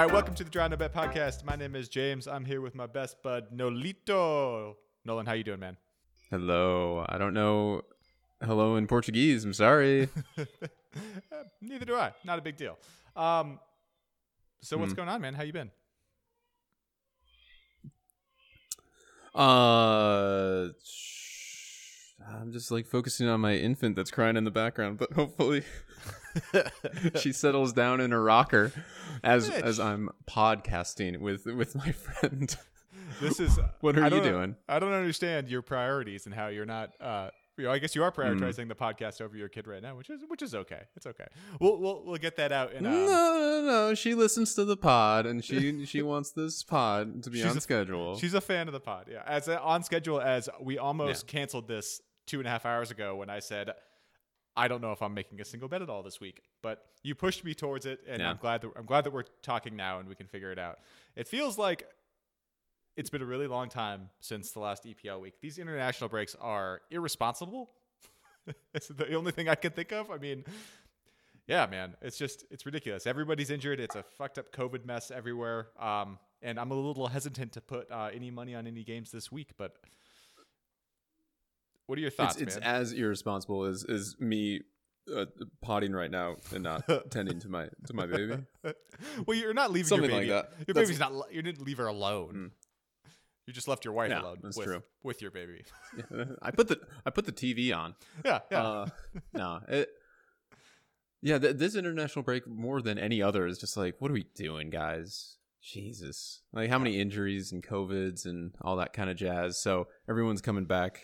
All right, welcome to the Draw No Bet podcast. My name is James. I'm here with my best bud Nolito. Nolan, how you doing, man? Hello. I don't know. Hello in Portuguese. I'm sorry. Neither do I. Not a big deal. Um, so what's Hmm. going on, man? How you been? Uh, I'm just like focusing on my infant that's crying in the background, but hopefully she settles down in a rocker as Bitch. as I'm podcasting with with my friend. This is. What are you doing? I don't understand your priorities and how you're not. Uh, you know, I guess you Hmm. are prioritizing the podcast over your kid right now, which is which is okay. It's okay. We'll we'll, we'll get that out in. No, Um, no, no. She listens to the pod, and she she wants this pod to be She's on a- schedule. She's a fan of the pod. Yeah, as uh, on schedule as we almost canceled this two and a half hours ago when I said I don't know if I'm making a single bet at all this week, but you pushed me towards it, and Yeah. I'm glad that I'm glad that we're talking now and we can figure it out. It feels like it's been a really long time since the last EPL week. These international breaks are irresponsible. it's the only thing I can think of. I mean. Yeah, man, it's just it's ridiculous. Everybody's injured. It's a fucked up COVID mess everywhere. Um, and I'm a little hesitant to put uh, any money on any games this week. But what are your thoughts, it's, it's as irresponsible as as me uh, potting right now and not tending to my to my baby. well, you're not leaving Something your like baby. that. Your That's- baby's not. You didn't leave her alone. You just left your wife Yeah, alone that's with, true. with your baby. I put the I put the TV on. yeah, yeah. Uh, no, it, yeah. Th- this international break more than any other is just like, what are we doing, guys? Jesus, like how many injuries and covids and all that kind of jazz. So everyone's coming back.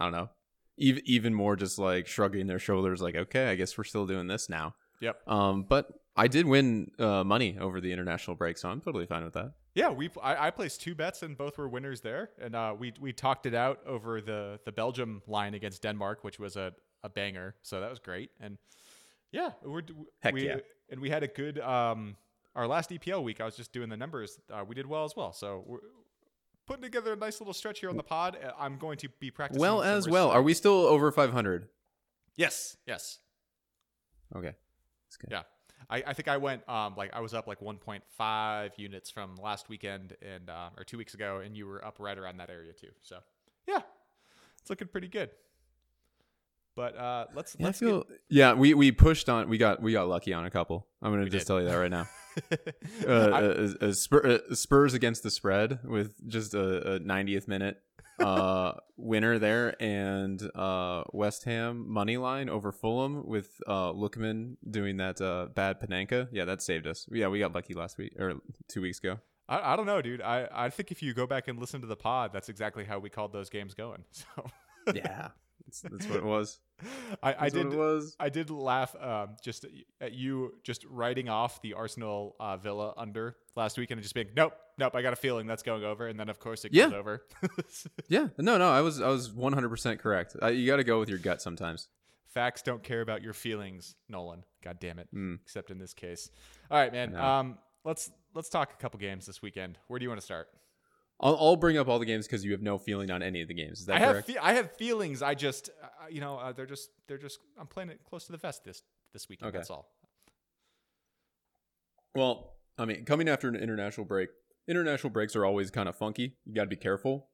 I don't know. Even even more just like shrugging their shoulders, like, okay, I guess we're still doing this now. Yep. Um, but I did win uh, money over the international break, so I'm totally fine with that. Yeah, we I, I placed two bets and both were winners there, and uh, we we talked it out over the the Belgium line against Denmark, which was a, a banger. So that was great, and yeah, we're Heck we, yeah. and we had a good um our last EPL week. I was just doing the numbers. Uh, we did well as well. So we're putting together a nice little stretch here on the pod. Uh, I'm going to be practicing. Well, as well, are we still over 500? Yes, yes. Okay. Yeah. I, I think I went um like I was up like 1.5 units from last weekend and um, or two weeks ago, and you were up right around that area too. So yeah, it's looking pretty good. But uh, let's Yeah, let's feel, yeah, we we pushed on. We got we got lucky on a couple. I'm gonna We just did. tell you that right now. Uh, I- uh, Spur, uh, Spurs against the spread with just a, a 90th minute uh, winner there, and uh, West Ham money line over Fulham with uh, Lookman doing that uh, bad Panenka. Yeah, that saved us. Yeah, we got lucky last week or two weeks ago. I, I don't know, dude. I, I think if you go back and listen to the pod, that's exactly how we called those games going. So Yeah, that's, that's what it was. I, I did was. I did laugh um, just at you just writing off the Arsenal uh, Villa under last week and just being nope, nope. I got a feeling that's going over, and then of course it Yeah. goes over. Yeah, no, no, I was I was 100 percent correct. Uh, you got to go with your gut sometimes. Facts don't care about your feelings, Nolan. God damn it. Mm. Except in this case. All right, man. Um, let's let's talk a couple games this weekend. Where do you want to start? I'll, I'll bring up all the games because you have no feeling on any of the games. Is that I have correct? fe- I have feelings. I just uh, you know uh, they're just they're just I'm playing it close to the vest this this weekend. Okay. That's all. Well, I mean, coming after an international break, international breaks are always kind of funky. You got to be careful.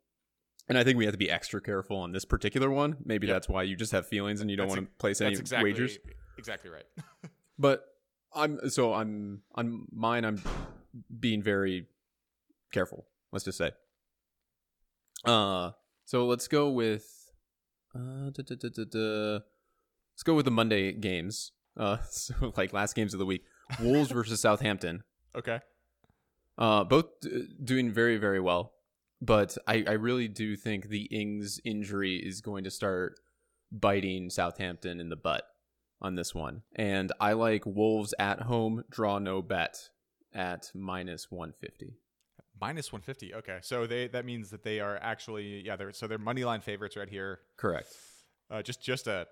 And I think we have to be extra careful on this particular one. Maybe Yep. that's why you just have feelings and you don't want to place any exactly wagers. exactly right. But I'm so I'm on mine. I'm being very careful. Let's just say. Uh, so let's go with uh, da, da, da, let's go with the Monday games. Uh, so like last games of the week, Wolves versus Southampton. okay. Uh, both d- doing very very well, but I I really do think the Ings injury is going to start biting Southampton in the butt on this one, and I like Wolves at home draw no bet at minus one fifty. Minus 150. Okay. So they that means that they are actually yeah, they're so they're money line favorites right here. Correct. Uh just just a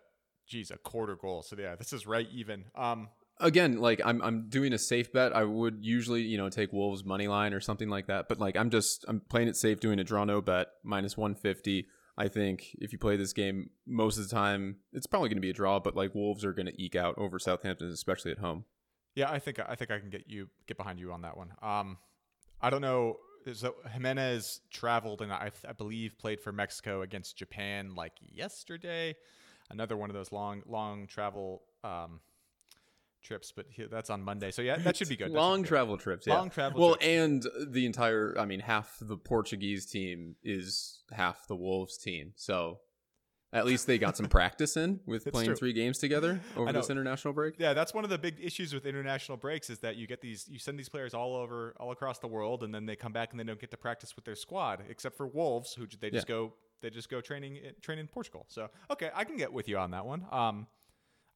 geez, a quarter goal. So yeah, this is right even. Um Again, like I'm I'm doing a safe bet. I would usually, you know, take Wolves money line or something like that. But like I'm just I'm playing it safe, doing a draw no bet, minus one fifty. I think if you play this game most of the time, it's probably gonna be a draw, but like Wolves are gonna eke out over Southampton, especially at home. Yeah, I think I think I can get you get behind you on that one. Um, I don't know. So Jimenez traveled and I, I believe played for Mexico against Japan like yesterday. Another one of those long long travel um, trips, but he, that's on Monday. So yeah, that should be good. That Long be good. travel trips. Yeah. Long travel. Well, trips. and the entire, I mean, half the Portuguese team is half the Wolves team. So at least they got some practice in with playing true. three games together over this international break. Yeah, that's one of the big issues with international breaks is that you get these you send these players all over all across the world and then they come back and they don't get to practice with their squad except for Wolves who they just go they just go training in- train in Portugal. So, okay, I can get with you on that one. Um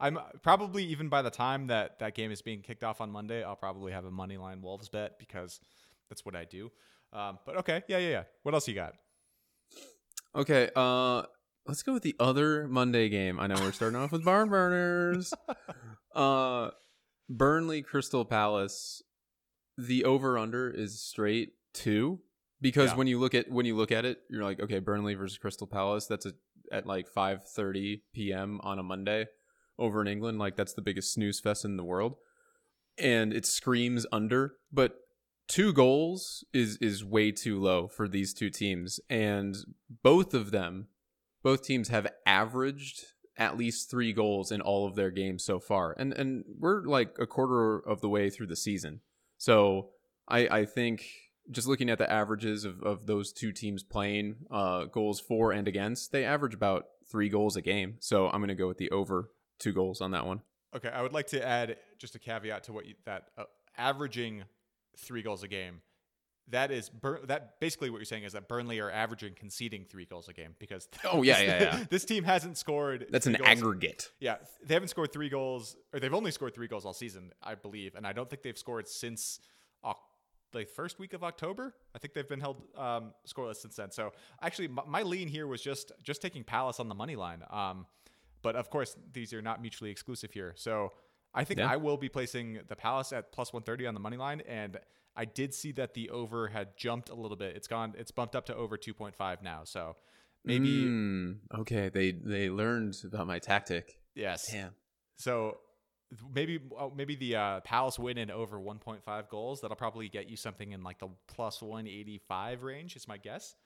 I'm probably even by the time that that game is being kicked off on Monday, I'll probably have a money line Wolves bet because that's what I do. Um, but okay, yeah, yeah, yeah. What else you got? Okay, uh, let's go with the other Monday game. I know we're starting off with barn burners. Uh, Burnley Crystal Palace. The over under is straight two because Yeah. when you look at when you look at it, you're like, okay, Burnley versus Crystal Palace. That's a, at like five thirty p.m. on a Monday over in England. Like that's the biggest snooze fest in the world, and it screams under. But two goals is is way too low for these two teams, and both of them, both teams have averaged at least three goals in all of their games so far, and and we're like a quarter of the way through the season. So I I think just looking at the averages of, of those two teams playing uh, goals for and against, they average about three goals a game. So I'm going to go with the over two goals on that one. Okay, I would like to add just a caveat to what you, that uh, averaging three goals a game. That is Bur- that basically what you're saying is that Burnley are averaging conceding three goals a game because Oh, yeah, yeah, yeah. this team hasn't scored. That's an goals- aggregate. Yeah, they haven't scored three goals, or they've only scored three goals all season, I believe, and I don't think they've scored since the first week of October. I think they've been held um, scoreless since then. So actually, my, my lean here was just just taking Palace on the money line. Um, but of course, these are not mutually exclusive here. So I think Yeah. I will be placing the Palace at plus 130 on the money line, and I did see that the over had jumped a little bit. It's gone. It's bumped up to over 2.5 now. So maybe Mm, okay, they they learned about my tactic. yes. Damn. So maybe oh, maybe the uh, Palace win in over 1.5 goals. That'll probably get you something in like the plus 185 range. Is my guess.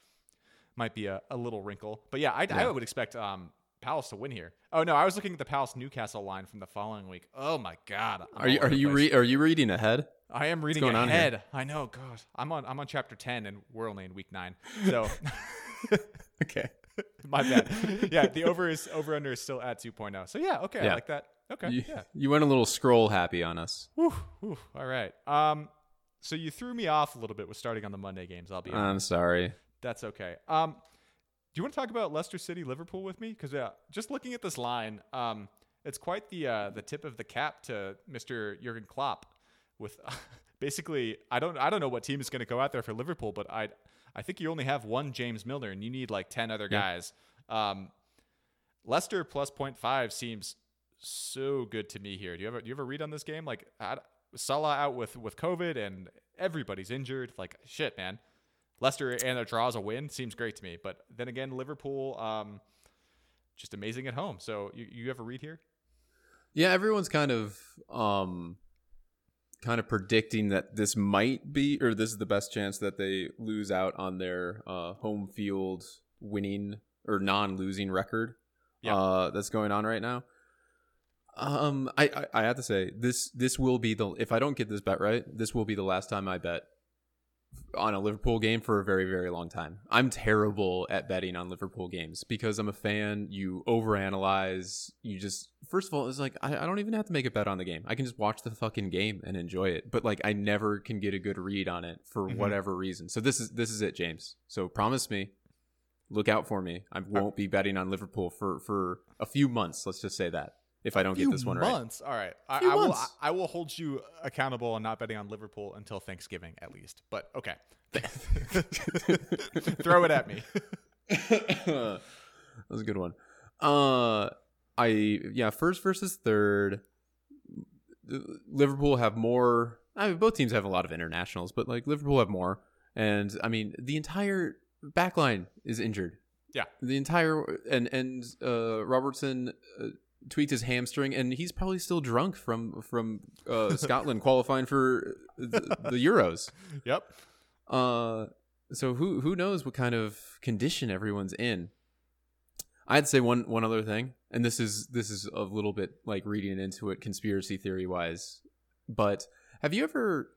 Might be a, a little wrinkle, but yeah, I, I would expect um, Palace to win here. Oh no, I was looking at the Palace Newcastle line from the following week. Oh my god, I'm Are you are you re- are you reading ahead? I am reading going on here? ahead. I know. God, I'm on I'm on chapter 10, and we're only in week nine. So. Okay. My bad. Yeah, the over is over under is still at 2.0. So yeah, okay, I like that. Okay, You, yeah. you went a little scroll happy on us. Whew, whew, all right. Um, so you threw me off a little bit with starting on the Monday games. I'll be I'm sorry. That's okay. Um, do you want to talk about Leicester City Liverpool with me? Because yeah, just looking at this line, um, it's quite the uh, the tip of the cap to Mr. Jurgen Klopp. With basically, I don't I don't know what team is going to go out there for Liverpool, but I I think you only have one James Milner, and you need like ten other Yeah. guys. Um, Leicester plus 0.5 seems so good to me here. Do you have a, do you have a read on this game? Like I, Salah out with with COVID and everybody's injured. Like shit, man. Leicester and a draw as a win seems great to me. But then again, Liverpool, um, just amazing at home. So you, you have a read here? Yeah, everyone's kind of um kind of predicting that this might be or this is the best chance that they lose out on their uh home field winning or non-losing record Yeah. uh that's going on right now. Um I, I I have to say this this will be the if I don't get this bet right, this will be the last time I bet on a Liverpool game for a very very long time. I'm terrible at betting on Liverpool games because I'm a fan. You overanalyze. You just first of all, it's like I, I don't even have to make a bet on the game. I can just watch the fucking game and enjoy it. But like I never can get a good read on it for Mhm. whatever reason. So this is this is it, James. So promise me, look out for me. I won't be betting on Liverpool for for a few months. Let's just say that if I don't get this one right. months. All right. I, I will. I. I will hold you accountable on not betting on Liverpool until Thanksgiving at least. But okay. Throw it at me. that was a good one. Uh, I yeah, first versus third. Liverpool have more. I mean, both teams have a lot of internationals, but like Liverpool have more. And I mean, the entire back line is injured. Yeah. the entire and and uh, Robertson uh, tweaked his hamstring, and he's probably still drunk from from uh, Scotland qualifying for the, the Euros. Yep. Uh, so who who knows what kind of condition everyone's in? I'd say one one other thing, and this is this is a little bit like reading into it conspiracy theory wise, but have you ever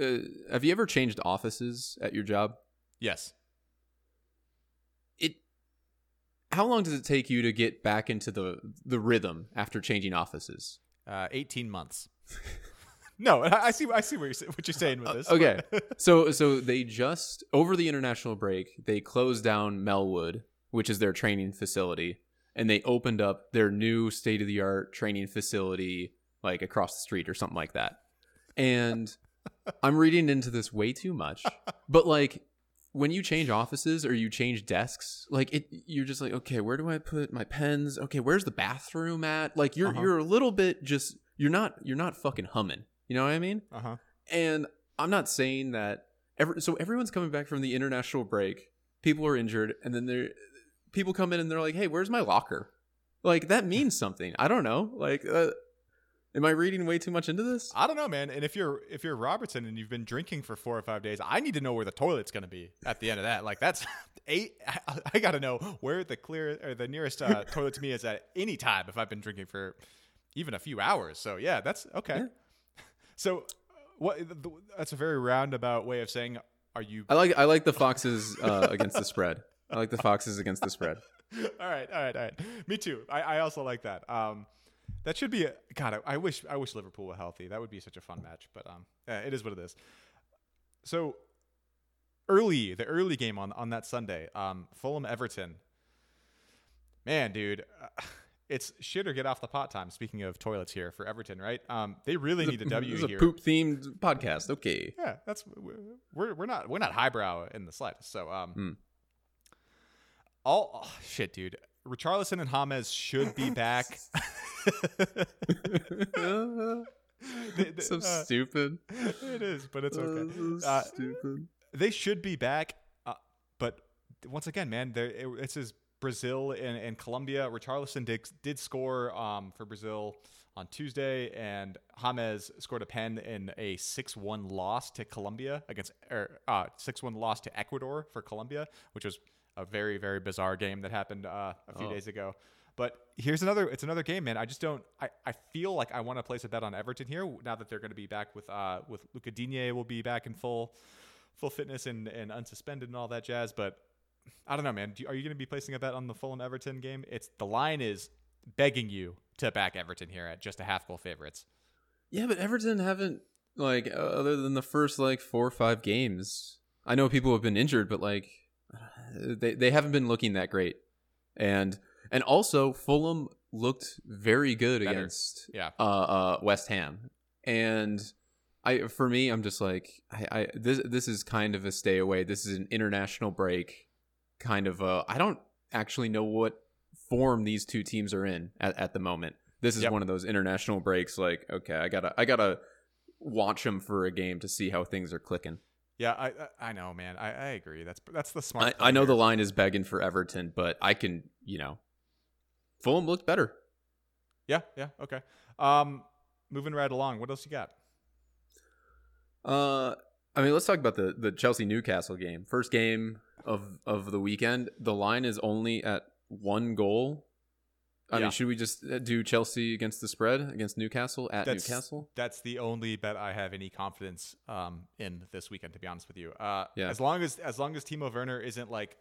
uh, have you ever changed offices at your job? Yes. It how long does it take you to get back into the the rhythm after changing offices? Uh, 18 months. no, I I see. I see what you're, what you're saying with this. Uh, okay. so so they just over the international break they closed down Melwood, which is their training facility, and they opened up their new state of the art training facility like across the street or something like that. And I'm reading into this way too much, but like when you change offices or you change desks, like it, you're just like, okay, where do I put my pens? Okay, where's the bathroom at? Like you're Uh-huh. you're a little bit just you're not you're not fucking humming. You know what I mean? Uh huh. And I'm not saying that every, so everyone's coming back from the international break. People are injured, and then there people come in and they're like, "Hey, where's my locker?" Like that means something. I don't know. Like, uh, am I reading way too much into this? I don't know, man. And if you're if you're Robertson and you've been drinking for four or five days, I need to know where the toilet's gonna be at the end of that. Like that's eight. I, I got to know where the clear or the nearest uh, toilet to me is at any time if I've been drinking for even a few hours. So yeah, that's okay. Yeah. So uh, what? That's a very roundabout way of saying. Are you I like I like the Foxes uh, against the spread. I like the Foxes against the spread. all right, all right, all right. Me too. I, I also like that. Um, that should be a God. I, I wish I wish Liverpool were healthy. That would be such a fun match. But um, it is what it is. So early, the early game on on that Sunday, um, Fulham Everton. Man, dude, uh, it's shit or get off the pot time. Speaking of toilets here for Everton, right? Um, they really need a W This is a here. poop themed podcast. Okay. Yeah, that's we're we're not we're not highbrow in the slightest. So um, Hmm. all oh, shit, dude. Richarlison and James should be back. They- they- so uh, stupid. it is, but it's Uh, okay. so Uh, stupid. they should be back, uh, but once again, man, there it, this is Brazil and, and Colombia. Richarlison did did score um, for Brazil on Tuesday, and James scored a pen in a six one loss to Colombia against or uh, six one loss to Ecuador for Colombia, which was a very very bizarre game that happened uh, a few Oh. days ago. But here's another. It's another game, man. I just don't. I, I feel like I want to place a bet on Everton here now that they're going to be back with uh with Luca Digne will be back in full full fitness and, and unsuspended and all that jazz. But I don't know, man. Do you, are you going to be placing a bet on the Fulham Everton game? It's the line is begging you to back Everton here at just a half goal favorites. Yeah, but Everton haven't like other than the first like four or five games. I know people have been injured, but like they they haven't been looking that great. And and also Fulham looked very good Better. against Yeah. uh, uh West Ham. And I for me I'm just like I, I this this is kind of a stay away. This is an international break kind of I don't actually know what form these two teams are in at, at the moment. This is Yep. one of those international breaks like okay, I got to I got to watch them for a game to see how things are clicking. Yeah, I I, know, man. I, I agree. That's that's the smart. I, I know here. the line is begging for Everton, but I can, you know, Fulham looked better. Yeah, yeah, okay. Um, moving right along. What else you got? Uh, I mean, let's talk about the the Chelsea Newcastle game. First game of of the weekend. The line is only at one goal. I Yeah. mean, should we just uh, do Chelsea against the spread against Newcastle at That's- Newcastle? That's the only bet I have any confidence um, in this weekend. To be honest with you, uh, Yeah. As long as as long as Timo Werner isn't like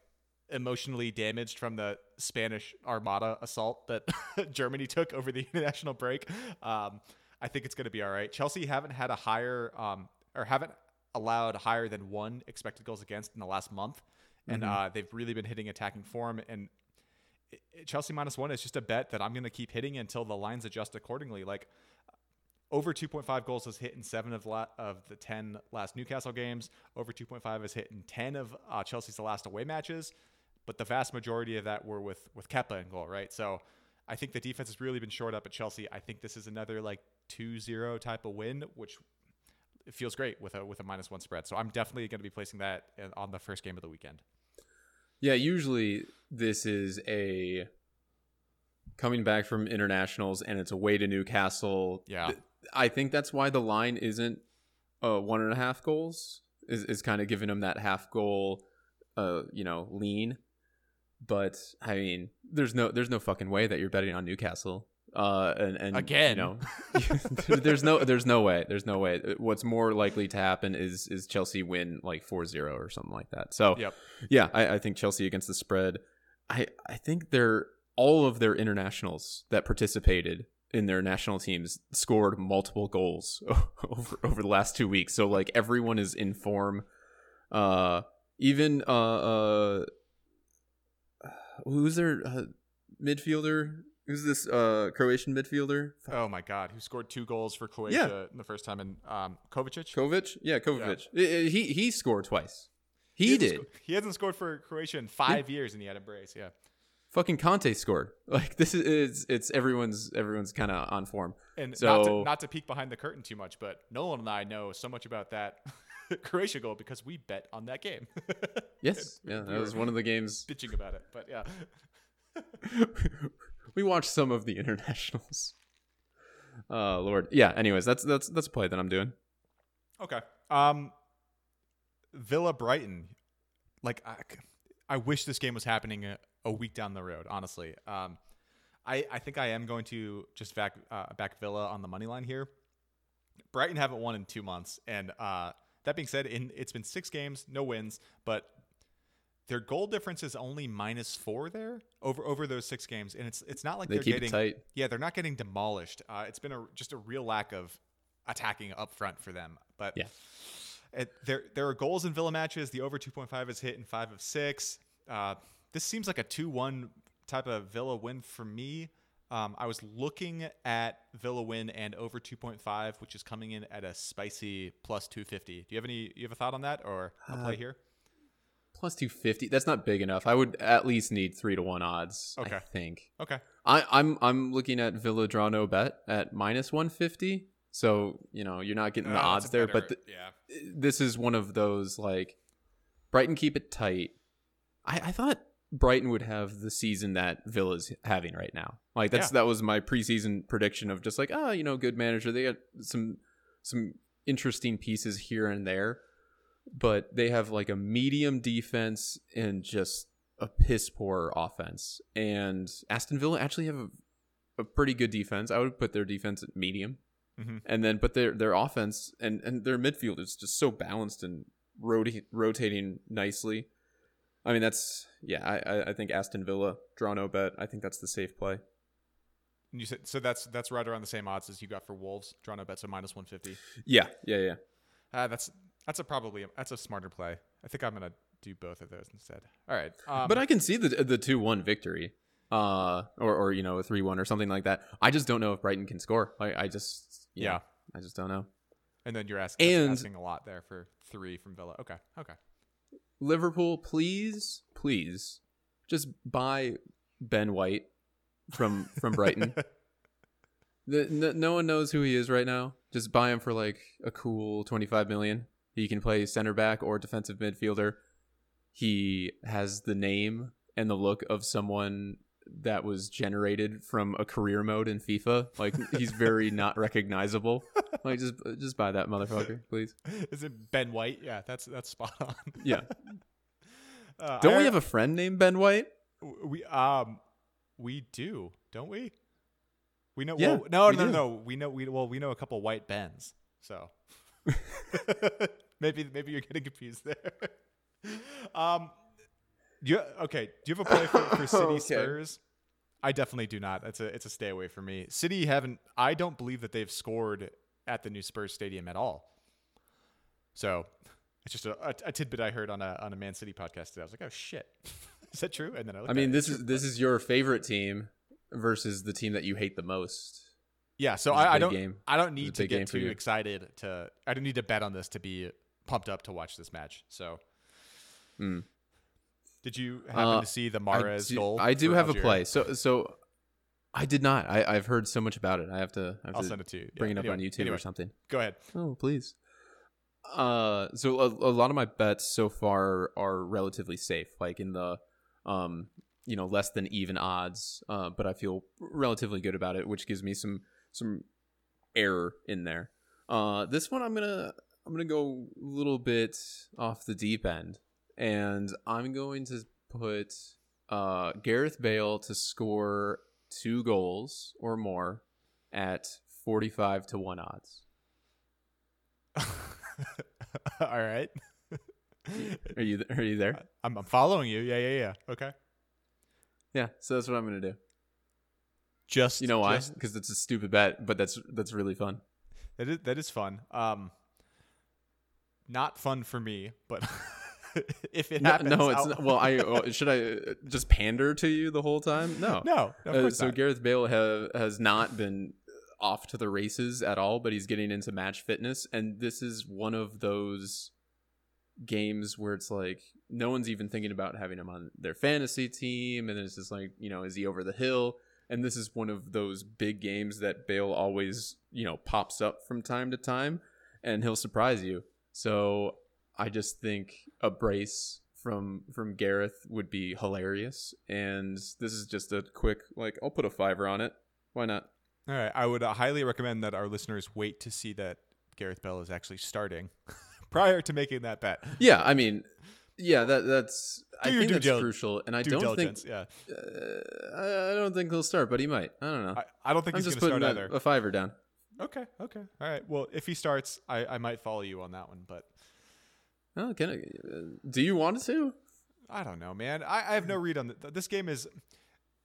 emotionally damaged from the Spanish Armada assault that Germany took over the international break, um, I think it's going to be all right. Chelsea haven't had a higher um, or haven't allowed higher than one expected goals against in the last month, and Mhm. uh, they've really been hitting attacking form and. Chelsea minus one is just a bet that I'm going to keep hitting until the lines adjust accordingly. Like over 2.5 goals is hit in seven of la- of the 10 last Newcastle games. Over 2.5 is hit in 10 of uh, Chelsea's last away matches, but the vast majority of that were with with Kepa in goal, right? So I think the defense has really been shored up at Chelsea. I think this is another like 2-0 type of win, which feels great with a with a minus one spread. So I'm definitely going to be placing that on the first game of the weekend. Yeah, usually this is a coming back from internationals and it's away to Newcastle. Yeah. I think that's why the line isn't uh, one and a half goals. Is is kind of giving them that half goal, uh, you know, lean. But I mean, there's no there's no fucking way that you're betting on Newcastle. Uh, and and Again. you know, there's no there's no way there's no way. What's more likely to happen is is Chelsea win like 4-0 or something like that. So Yep. yeah, I, I think Chelsea against the spread. I I think they're all of their internationals that participated in their national teams scored multiple goals over over the last two weeks. So like everyone is in form. Uh, even uh, uh who's their uh, midfielder? Who's this uh Croatian midfielder? Oh my God, who scored two goals for Croatia in the first time in um, Kovacic? Kovic? Yeah, Kovacic. I- He he scored twice. He, hasn't did. sco- he hasn't scored for Croatia in five years, and he had a brace. Yeah. Fucking Kante scored. Like this is it's, it's everyone's everyone's kind of on form. And not to, not to peek behind the curtain too much, but Nolan and I know so much about that Croatia goal because we bet on that game. Yes, yeah, that was one of the games. Bitching about it, but yeah. We watched some of the internationals. Uh, Lord, yeah. Anyways, that's that's that's a play that I'm doing. Okay. Um, Villa Brighton. Like I, I wish this game was happening a, a week down the road. Honestly, um, I I think I am going to just back uh, back Villa on the money line here. Brighton haven't won in two months, and uh, that being said, in it's been six games, no wins, but their goal difference is only minus four there over over those six games, and it's it's not like They are keep getting tight. yeah, they're not getting demolished. Uh, it's been a just a real lack of attacking up front for them. But Yeah. it, there there are goals in Villa matches. The over two point five is hit in five of six. Uh, this seems like a two one type of Villa win for me. Um, I was looking at Villa win and over two point five, which is coming in at a spicy plus two fifty. Do you have any? You have a thought on that or a play Uh, here? Plus two fifty. That's not big enough. I would at least need three to one odds. okay I think. Okay. I, I'm I'm looking at Villa draw no bet at minus one fifty. So you know you're not getting the Uh, odds there, better- but the, yeah, this is one of those like Brighton keep it tight. I, I thought Brighton would have the season that Villa's having right now. Like that's Yeah. that was my preseason prediction of just like oh you know good manager they got some some interesting pieces here and there, but they have like a medium defense and just a piss poor offense. And Aston Villa actually have a, a pretty good defense. I would put their defense at medium Mhm. and then but their their offense and and their midfield is just so balanced and roti- rotating nicely. I mean that's yeah. I I- think Aston Villa draw no bet. I think that's the safe play. And you said so. That's that's right around the same odds as you got for Wolves. Draw no bets, so minus one fifty. Yeah, yeah, yeah. Uh, that's that's a probably that's a smarter play. I think I'm gonna do both of those instead. All right, um, but I can see the the two one victory, uh, or or you know a three one or something like that. I just don't know if Brighton can score. I I just yeah, yeah. I just don't know. And then you're asking And- asking a lot there for three from Villa. Okay, okay. Liverpool, please, please, just buy Ben White from from Brighton. The, no, no one knows who he is right now. Just buy him for like a cool 25 million. He can play center back or defensive midfielder. He has the name and the look of someone that was generated from a career mode in FIFA. Like he's very not recognizable. Like just just buy that motherfucker, please. Is it Ben White? Yeah, that's that's spot on. Yeah. Uh, Don't I- we have a friend named Ben White? we um we do, don't we? We know. Yeah, well, no, we no, do. no. We know. We well, we know a couple white Bens. So maybe maybe you're getting confused there. um, do you okay? Do you have a play for, for City Okay. Spurs? I definitely do not. It's a it's a stay away for me. City haven't. I don't believe that they've scored at the new Spurs stadium at all. So it's just a, a, a tidbit I heard on a on a Man City podcast today. I was like, oh shit, is that true? And then I, I mean, this is this is your favorite team versus the team that you hate the most. Yeah, so This is a I, I don't game. I don't need to get too excited to I don't need to bet on this to be pumped up to watch this match. So Hmm. did you happen Uh, to see the I Mahrez do, goal? I do have a play. So so I did not. I, I've heard so much about it. I have to, I have I'll to send it to you. Yeah, bring it up anyway, on YouTube anyway, or something. Go ahead. Oh, please. Uh, so a, a lot of my bets so far are relatively safe. Like in the, um, you know less than even odds, uh, but I feel relatively good about it, which gives me some some error in there. Uh, this one I'm gonna I'm gonna go a little bit off the deep end, and I'm going to put uh, Gareth Bale to score two goals or more at 45 to one odds. All right. Are you are you there? I'm, I'm following you. Yeah, yeah, yeah. Okay. Yeah, so that's what I'm gonna do. Just You know why? Because it's a stupid bet, but that's that's really fun. that is that is fun. Um, not fun for me, but if it No, happens, no, it's not, well. I uh, should I just pander to you the whole time? No, no, Uh, so not. Gareth Bale ha- has not been off to the races at all, but he's getting into match fitness, and this is one of those games where it's like no one's even thinking about having him on their fantasy team, and it's just like you know, is he over the hill? And this is one of those big games that Bale always you know pops up from time to time, and he'll surprise you. So I just think a brace from from Gareth would be hilarious, and this is just a quick like I'll put a fiver on it. Why not? All right, I would uh, highly recommend that our listeners wait to see that Gareth Bale is actually starting prior to making that bet. Yeah, I mean, yeah, that that's I Do your think that's dil- crucial, and I don't think yeah. uh, I, I don't think he'll start, but he might. I don't know. I, I don't think I'm he's just putting start a, either. a fiver down. Okay, okay, all right. Well, if he starts, I, I might follow you on that one, but Oh, can I, uh, do you want to? I don't know, man. I, I have no read on th- this game. Is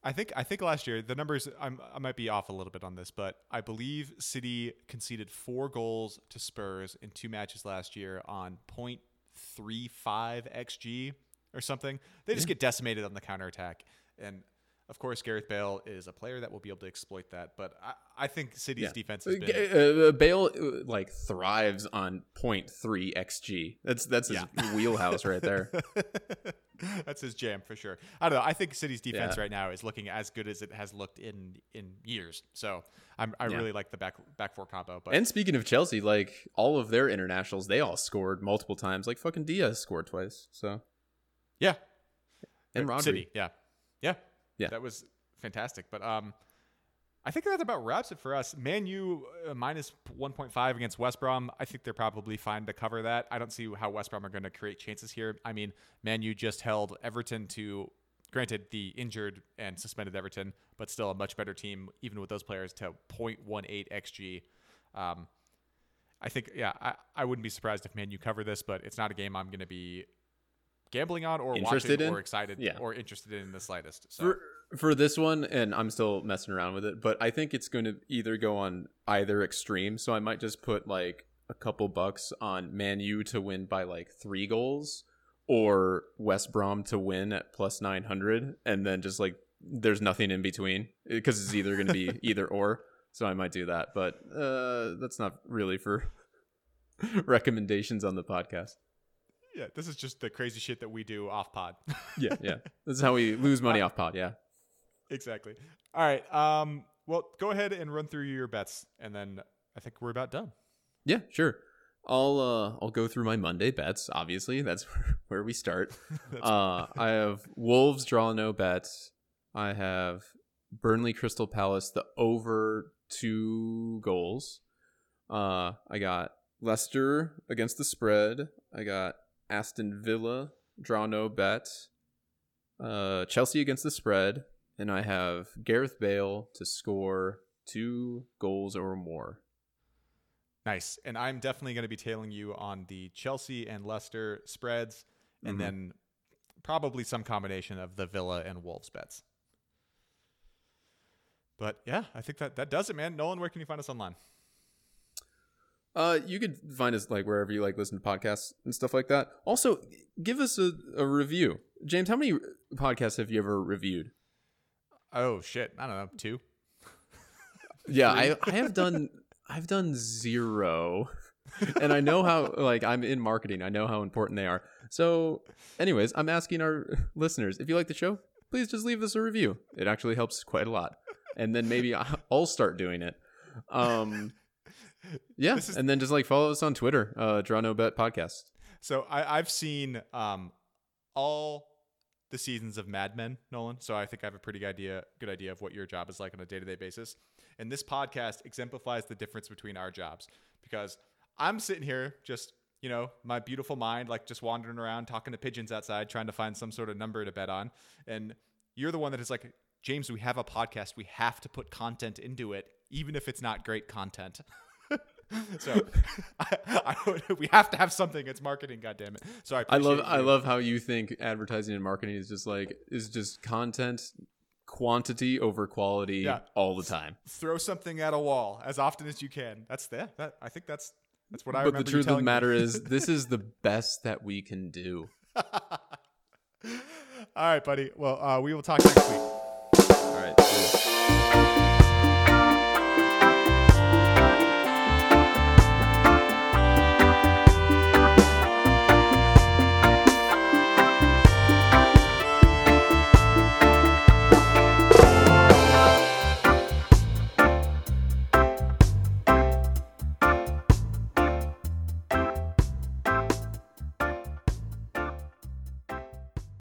I think I think last year the numbers I'm, I might be off a little bit on this, but I believe City conceded four goals to Spurs in two matches last year on 0.35 xg or something. They just Yeah. get decimated on the counterattack, and of course Gareth Bale is a player that will be able to exploit that. But I, I think City's Yeah. defense has Uh, been uh, Bale uh, like thrives on 0.3 xg. That's that's his Yeah. wheelhouse right there. That's his jam for sure. I don't know. I think City's defense Yeah. right now is looking as good as it has looked in in years. So I'm, I really like the back back four combo. But And speaking of Chelsea, like all of their internationals, they all scored multiple times. Like fucking Diaz scored twice. So yeah, and Uh, Rodri. City, yeah, yeah, Yeah. that was fantastic. But um, I think that about wraps it for us. Man U uh, minus 1.5 against West Brom. I think they're probably fine to cover that. I don't see how West Brom are going to create chances here. I mean, Man U just held Everton to, granted, the injured and suspended Everton, but still a much better team, even with those players, to 0.18 XG. Um, I think, yeah, I, I wouldn't be surprised if Man U cover this, but it's not a game I'm going to be gambling on or Interested watching in? or excited Yeah. or interested in the slightest. So. For for this one, and I'm still messing around with it, but I think it's going to either go on either extreme. So I might just put like a couple bucks on Man U to win by like three goals, or West Brom to win at plus nine hundred, and then just like there's nothing in between because it's either going to be either or. So I might do that, but uh, that's not really for recommendations on the podcast. Yeah, this is just the crazy shit that we do off pod. Yeah, yeah. This is how we lose money off pod. Yeah. exactly. All right. Um. Well, go ahead and run through your bets, and then I think we're about done. Yeah, sure. I'll uh I'll go through my Monday bets. Obviously, that's where we start. uh, I have Wolves draw no bets. I have Burnley Crystal Palace the over two goals. Uh, I got Leicester against the spread. I got Aston Villa draw no bet. Uh, Chelsea against the spread, and I have Gareth Bale to score two goals or more. Nice. And I'm definitely going to be tailing you on the Chelsea and Leicester spreads, and Mhm. then probably some combination of the Villa and Wolves bets. But yeah, I think that that does it, man. Nolan, where can you find us online? Uh, you could find us like wherever you like listen to podcasts and stuff like that. Also, give us a, a review. James, how many podcasts have you ever reviewed? Oh shit, I don't know, two. Yeah, I, I have done I've done zero. and I know how like I'm in marketing. I know how important they are. So, anyways, I'm asking our listeners, if you like the show, please just leave us a review. It actually helps quite a lot. And then maybe I'll start doing it. Um yeah, is- and then just like follow us on Twitter, uh Draw No Bet Podcast. So I, I've seen um, all the seasons of Mad Men, Nolan. So I think I have a pretty good idea, good idea of what your job is like on a day to day basis. And this podcast exemplifies the difference between our jobs because I'm sitting here just, you know, my beautiful mind, like just wandering around talking to pigeons outside, trying to find some sort of number to bet on. And you're the one that is like, James, we have a podcast. We have to put content into it, even if it's not great content. so I, I would, we have to have something. It's marketing, goddammit. So I, I love I love how you think advertising and marketing is just like is just content quantity over quality Yeah. all the time. throw something at a wall as often as you can. That's the that I think that's that's what I but the truth of the me. matter is this is the best that we can do. All right, buddy. Well, uh, we will talk next week.